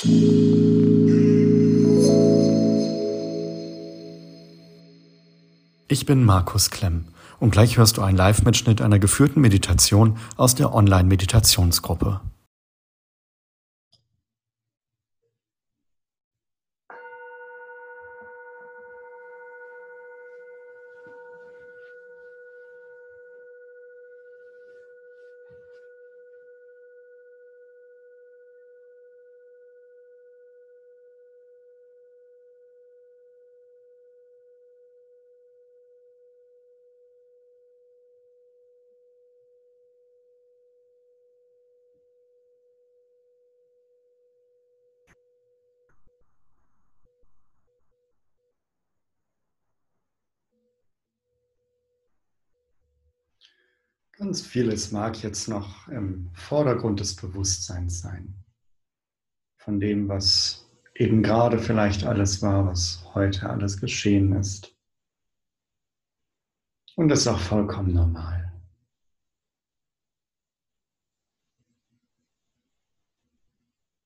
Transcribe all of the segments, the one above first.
Ich bin Markus Klemm und gleich hörst du einen Live-Mitschnitt einer geführten Meditation aus der Online-Meditationsgruppe. Ganz vieles mag jetzt noch im Vordergrund des Bewusstseins sein. Von dem, was eben gerade vielleicht alles war, was heute alles geschehen ist. Und das ist auch vollkommen normal.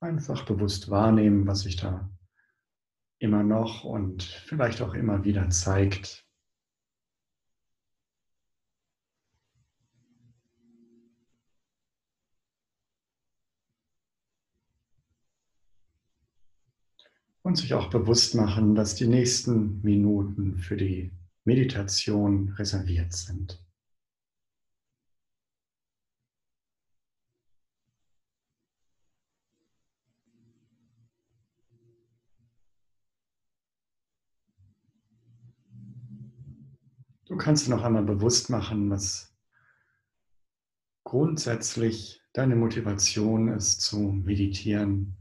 Einfach bewusst wahrnehmen, was sich da immer noch und vielleicht auch immer wieder zeigt. Und sich auch bewusst machen, dass die nächsten Minuten für die Meditation reserviert sind. Du kannst dir noch einmal bewusst machen, was grundsätzlich deine Motivation ist zu meditieren.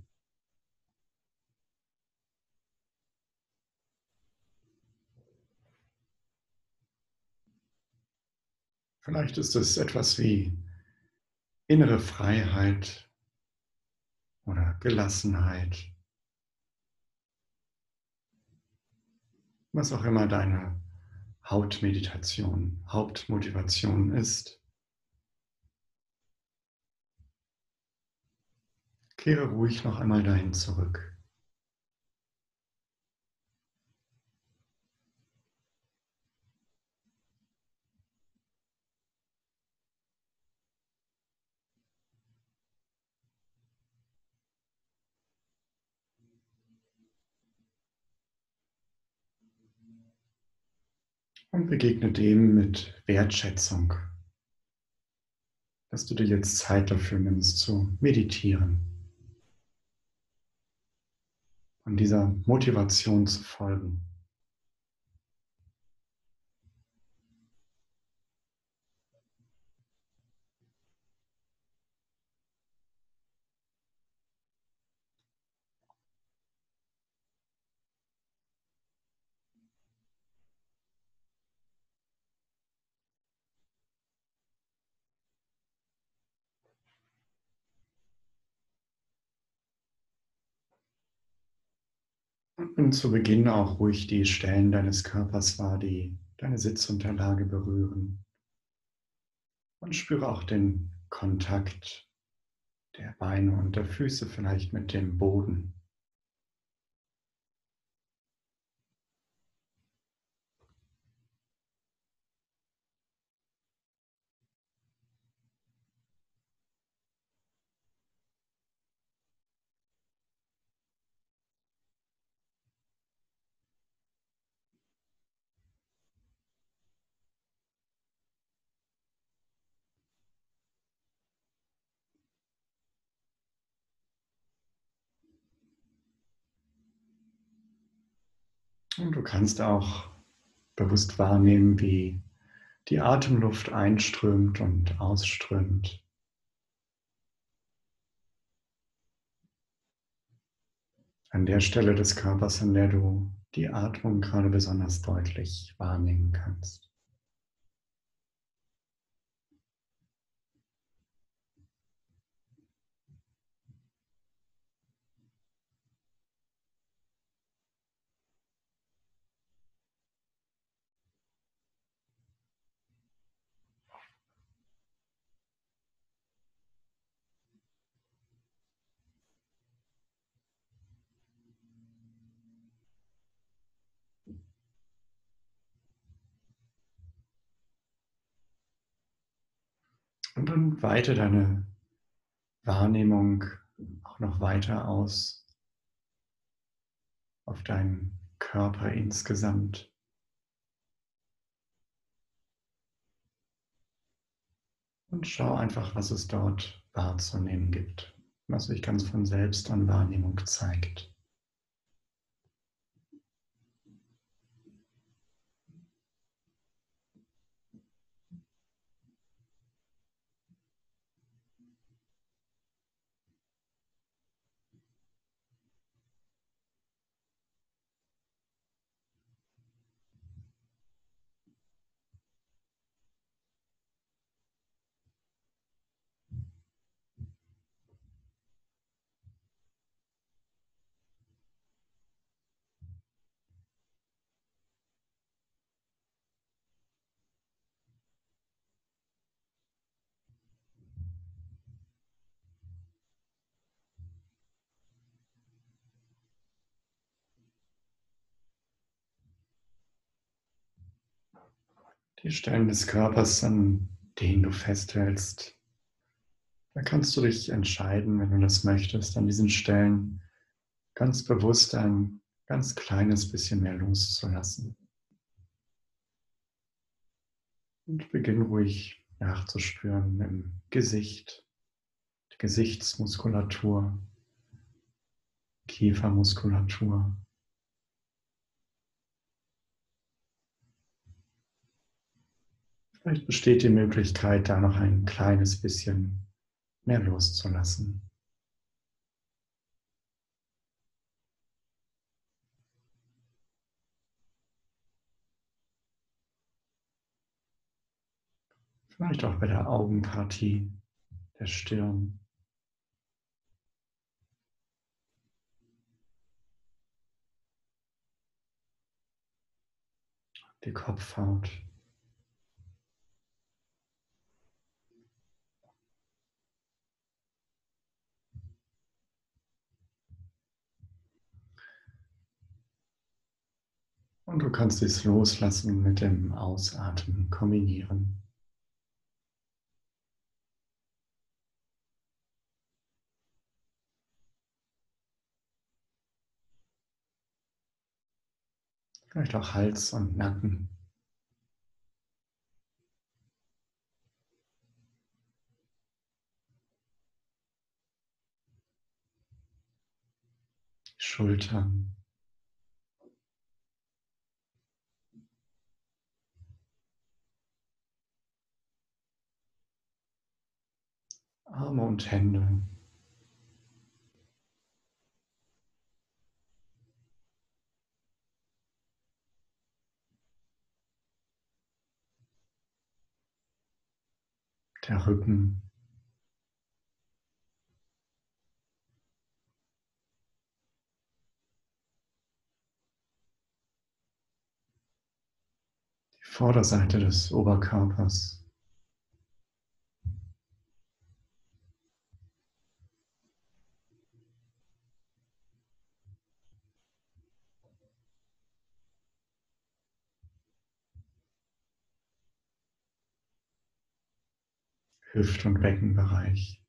Vielleicht ist es etwas wie innere Freiheit oder Gelassenheit. Was auch immer deine Hauptmeditation, Hauptmotivation ist. Kehre ruhig noch einmal dahin zurück. Und begegne dem mit Wertschätzung, dass du dir jetzt Zeit dafür nimmst zu meditieren und dieser Motivation zu folgen. Und zu Beginn auch ruhig die Stellen deines Körpers wahr, die deine Sitzunterlage berühren. Und spüre auch den Kontakt der Beine und der Füße vielleicht mit dem Boden. Und du kannst auch bewusst wahrnehmen, wie die Atemluft einströmt und ausströmt. An der Stelle des Körpers, an der du die Atmung gerade besonders deutlich wahrnehmen kannst. Und dann weite deine Wahrnehmung auch noch weiter aus auf deinen Körper insgesamt. Und schau einfach, was es dort wahrzunehmen gibt, was sich ganz von selbst an Wahrnehmung zeigt. Die Stellen des Körpers, an denen du festhältst, da kannst du dich entscheiden, wenn du das möchtest, an diesen Stellen ganz bewusst ein ganz kleines bisschen mehr loszulassen. Und beginn ruhig nachzuspüren im Gesicht, Gesichtsmuskulatur, Kiefermuskulatur. Vielleicht besteht die Möglichkeit, da noch ein kleines bisschen mehr loszulassen. Vielleicht auch bei der Augenpartie, der Stirn. Die Kopfhaut. Und du kannst es loslassen mit dem Ausatmen kombinieren. Vielleicht auch Hals und Nacken. Schultern. Arme und Hände. Der Rücken. Die Vorderseite des Oberkörpers. Hüft- und Beckenbereich.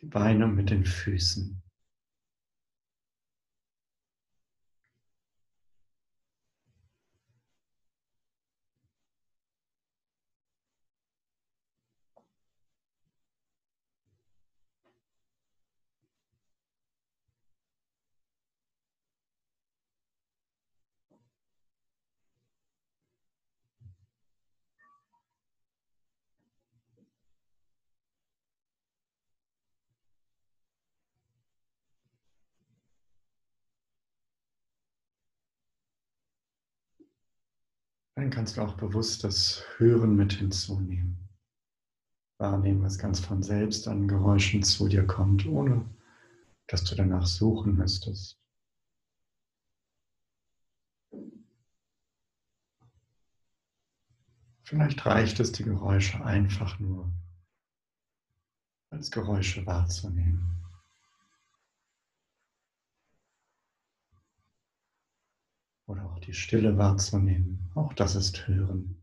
Die Beine mit den Füßen. Dann kannst du auch bewusst das Hören mit hinzunehmen. Wahrnehmen, was ganz von selbst an Geräuschen zu dir kommt, ohne dass du danach suchen müsstest. Vielleicht reicht es, die Geräusche einfach nur als Geräusche wahrzunehmen. Oder auch die Stille wahrzunehmen. Auch das ist Hören.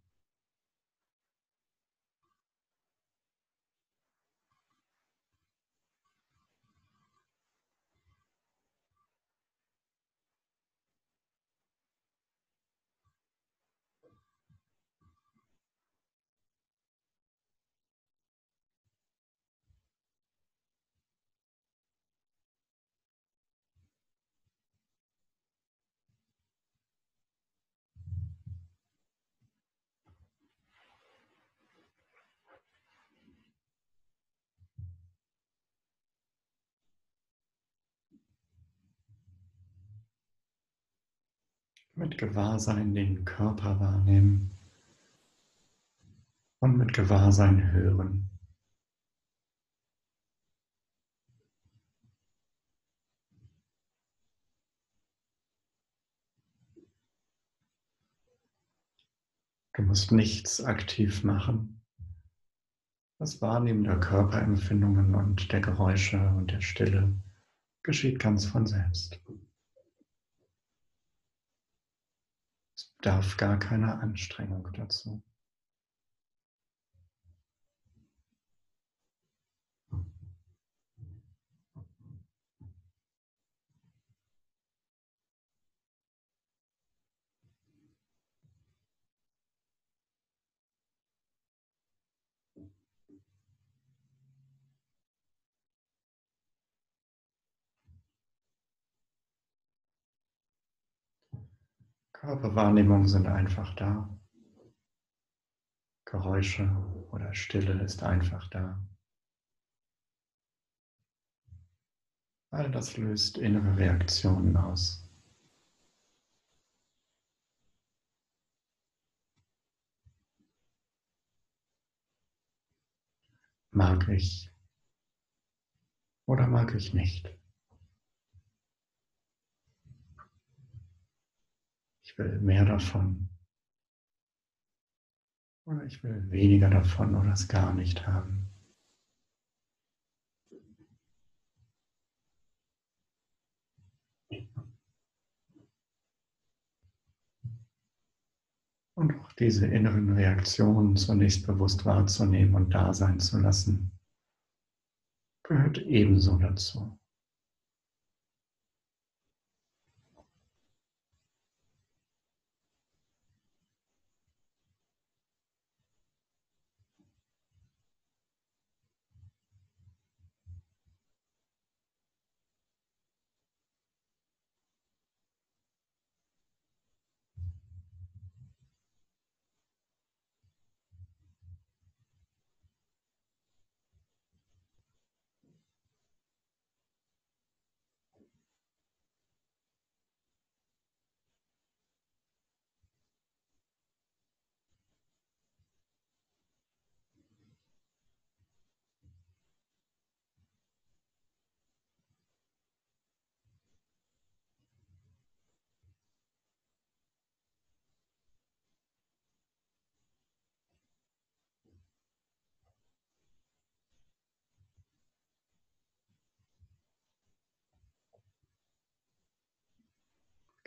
Mit Gewahrsein den Körper wahrnehmen und mit Gewahrsein hören. Du musst nichts aktiv machen. Das Wahrnehmen der Körperempfindungen und der Geräusche und der Stille geschieht ganz von selbst. Bedarf gar keiner Anstrengung dazu. Körperwahrnehmungen sind einfach da. Geräusche oder Stille ist einfach da. All das löst innere Reaktionen aus. Mag ich oder mag ich nicht? Will mehr davon. Oder ich will weniger davon oder es gar nicht haben. Und auch diese inneren Reaktionen zunächst bewusst wahrzunehmen und da sein zu lassen, gehört ebenso dazu.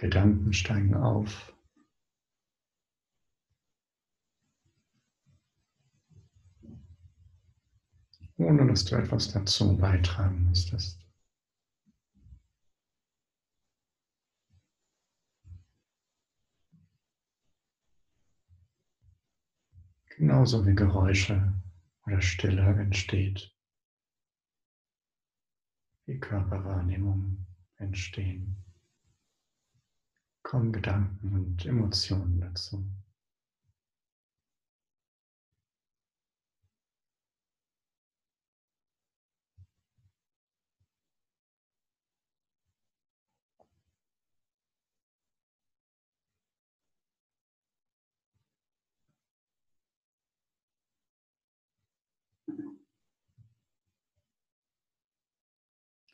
Gedanken steigen auf. Ohne dass du etwas dazu beitragen müsstest. Genauso wie Geräusche oder Stille entsteht, wie Körperwahrnehmungen entstehen kommen Gedanken und Emotionen dazu.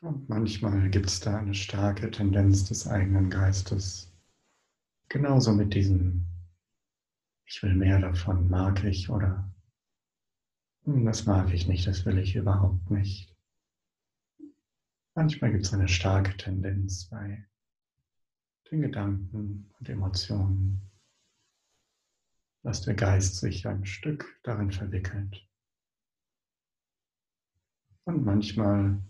Und manchmal gibt es da eine starke Tendenz des eigenen Geistes, Genauso mit diesem, ich will mehr davon, mag ich oder hm, das mag ich nicht, das will ich überhaupt nicht. Manchmal gibt es eine starke Tendenz bei den Gedanken und Emotionen, dass der Geist sich ein Stück darin verwickelt. Und manchmal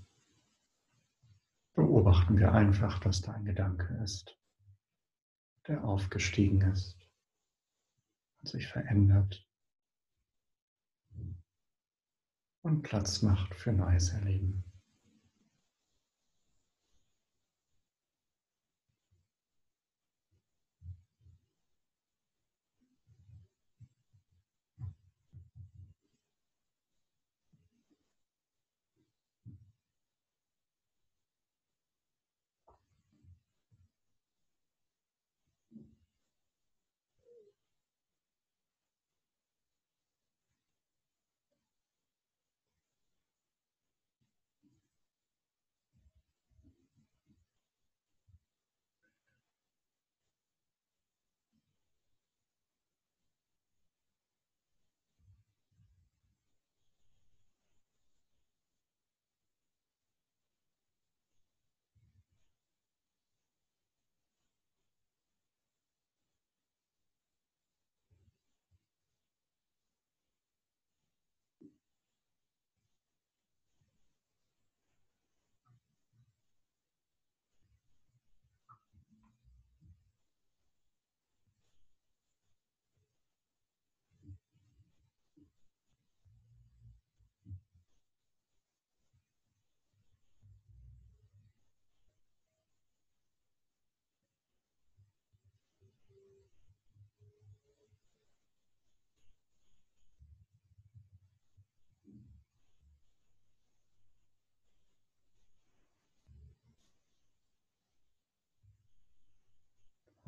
beobachten wir einfach, dass da ein Gedanke ist, der aufgestiegen ist und sich verändert und Platz macht für neues Erleben.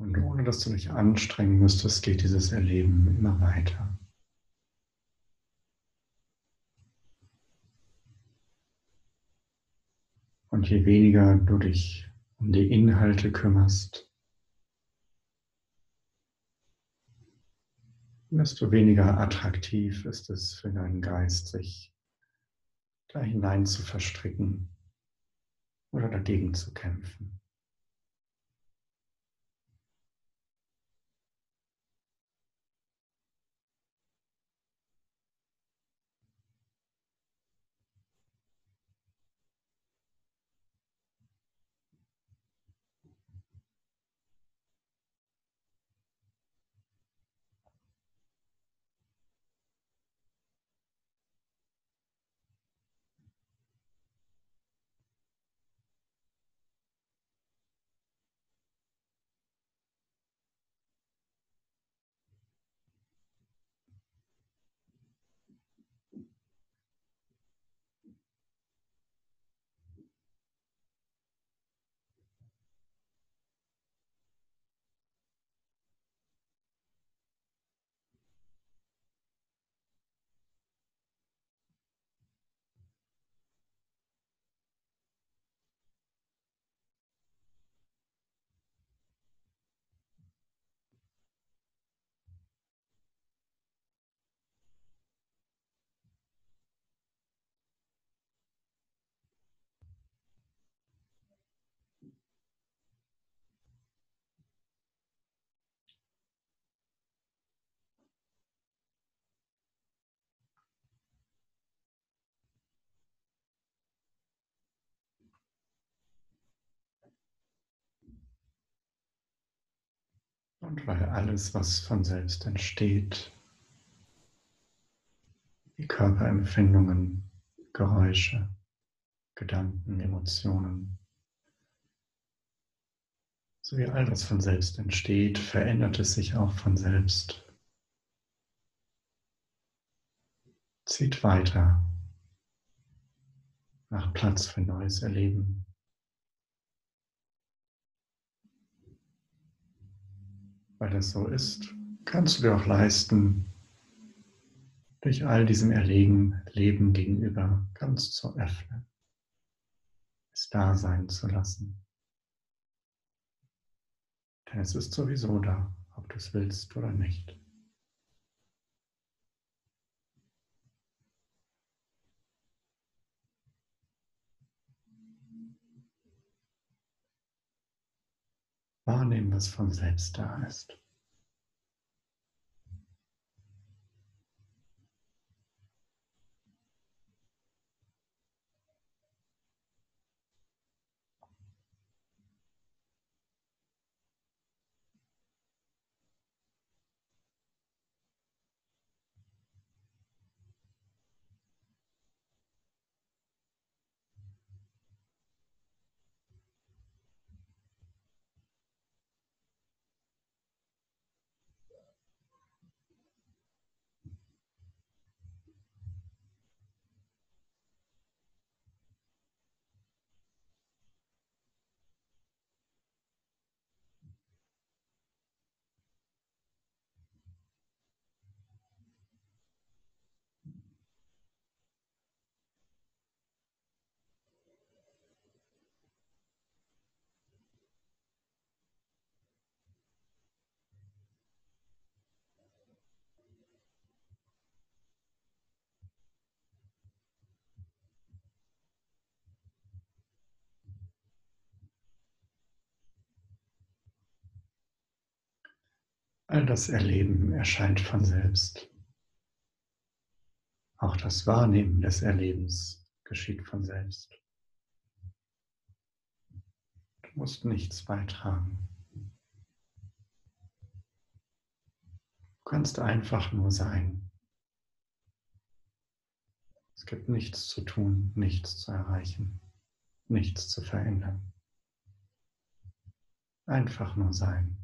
Und ohne dass du dich anstrengen müsstest, geht dieses Erleben immer weiter. Und je weniger du dich um die Inhalte kümmerst, desto weniger attraktiv ist es für deinen Geist, sich da hinein zu verstricken oder dagegen zu kämpfen. Und weil alles, was von selbst entsteht, die Körperempfindungen, Geräusche, Gedanken, Emotionen, so wie all das von selbst entsteht, verändert es sich auch von selbst. Zieht weiter, macht Platz für neues Erleben. Weil das so ist, kannst du dir auch leisten, durch all diesem Erlegen, Leben gegenüber ganz zu öffnen, es da sein zu lassen. Denn es ist sowieso da, ob du es willst oder nicht. Wahrnehmen, was von selbst da ist. All das Erleben erscheint von selbst. Auch das Wahrnehmen des Erlebens geschieht von selbst. Du musst nichts beitragen. Du kannst einfach nur sein. Es gibt nichts zu tun, nichts zu erreichen, nichts zu verändern. Einfach nur sein.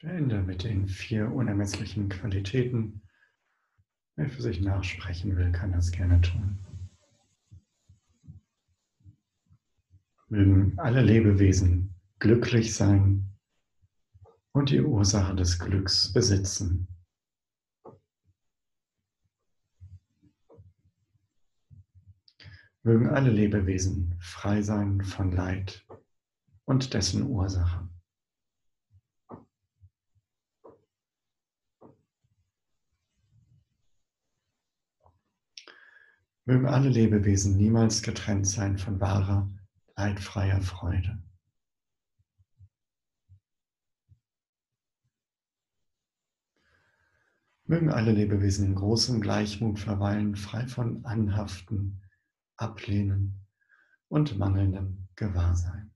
Spende mit den vier unermesslichen Qualitäten. Wer für sich nachsprechen will, kann das gerne tun. Mögen alle Lebewesen glücklich sein und die Ursache des Glücks besitzen. Mögen alle Lebewesen frei sein von Leid und dessen Ursache. Mögen alle Lebewesen niemals getrennt sein von wahrer, leidfreier Freude. Mögen alle Lebewesen in großem Gleichmut verweilen, frei von Anhaften, Ablehnen und mangelndem Gewahrsein.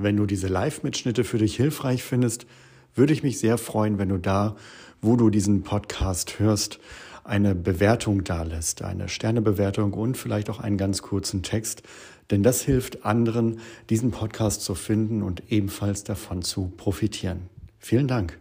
Wenn du diese Live-Mitschnitte für dich hilfreich findest, würde ich mich sehr freuen, wenn du da, wo du diesen Podcast hörst, eine Bewertung dalässt, eine Sternebewertung und vielleicht auch einen ganz kurzen Text, denn das hilft anderen, diesen Podcast zu finden und ebenfalls davon zu profitieren. Vielen Dank.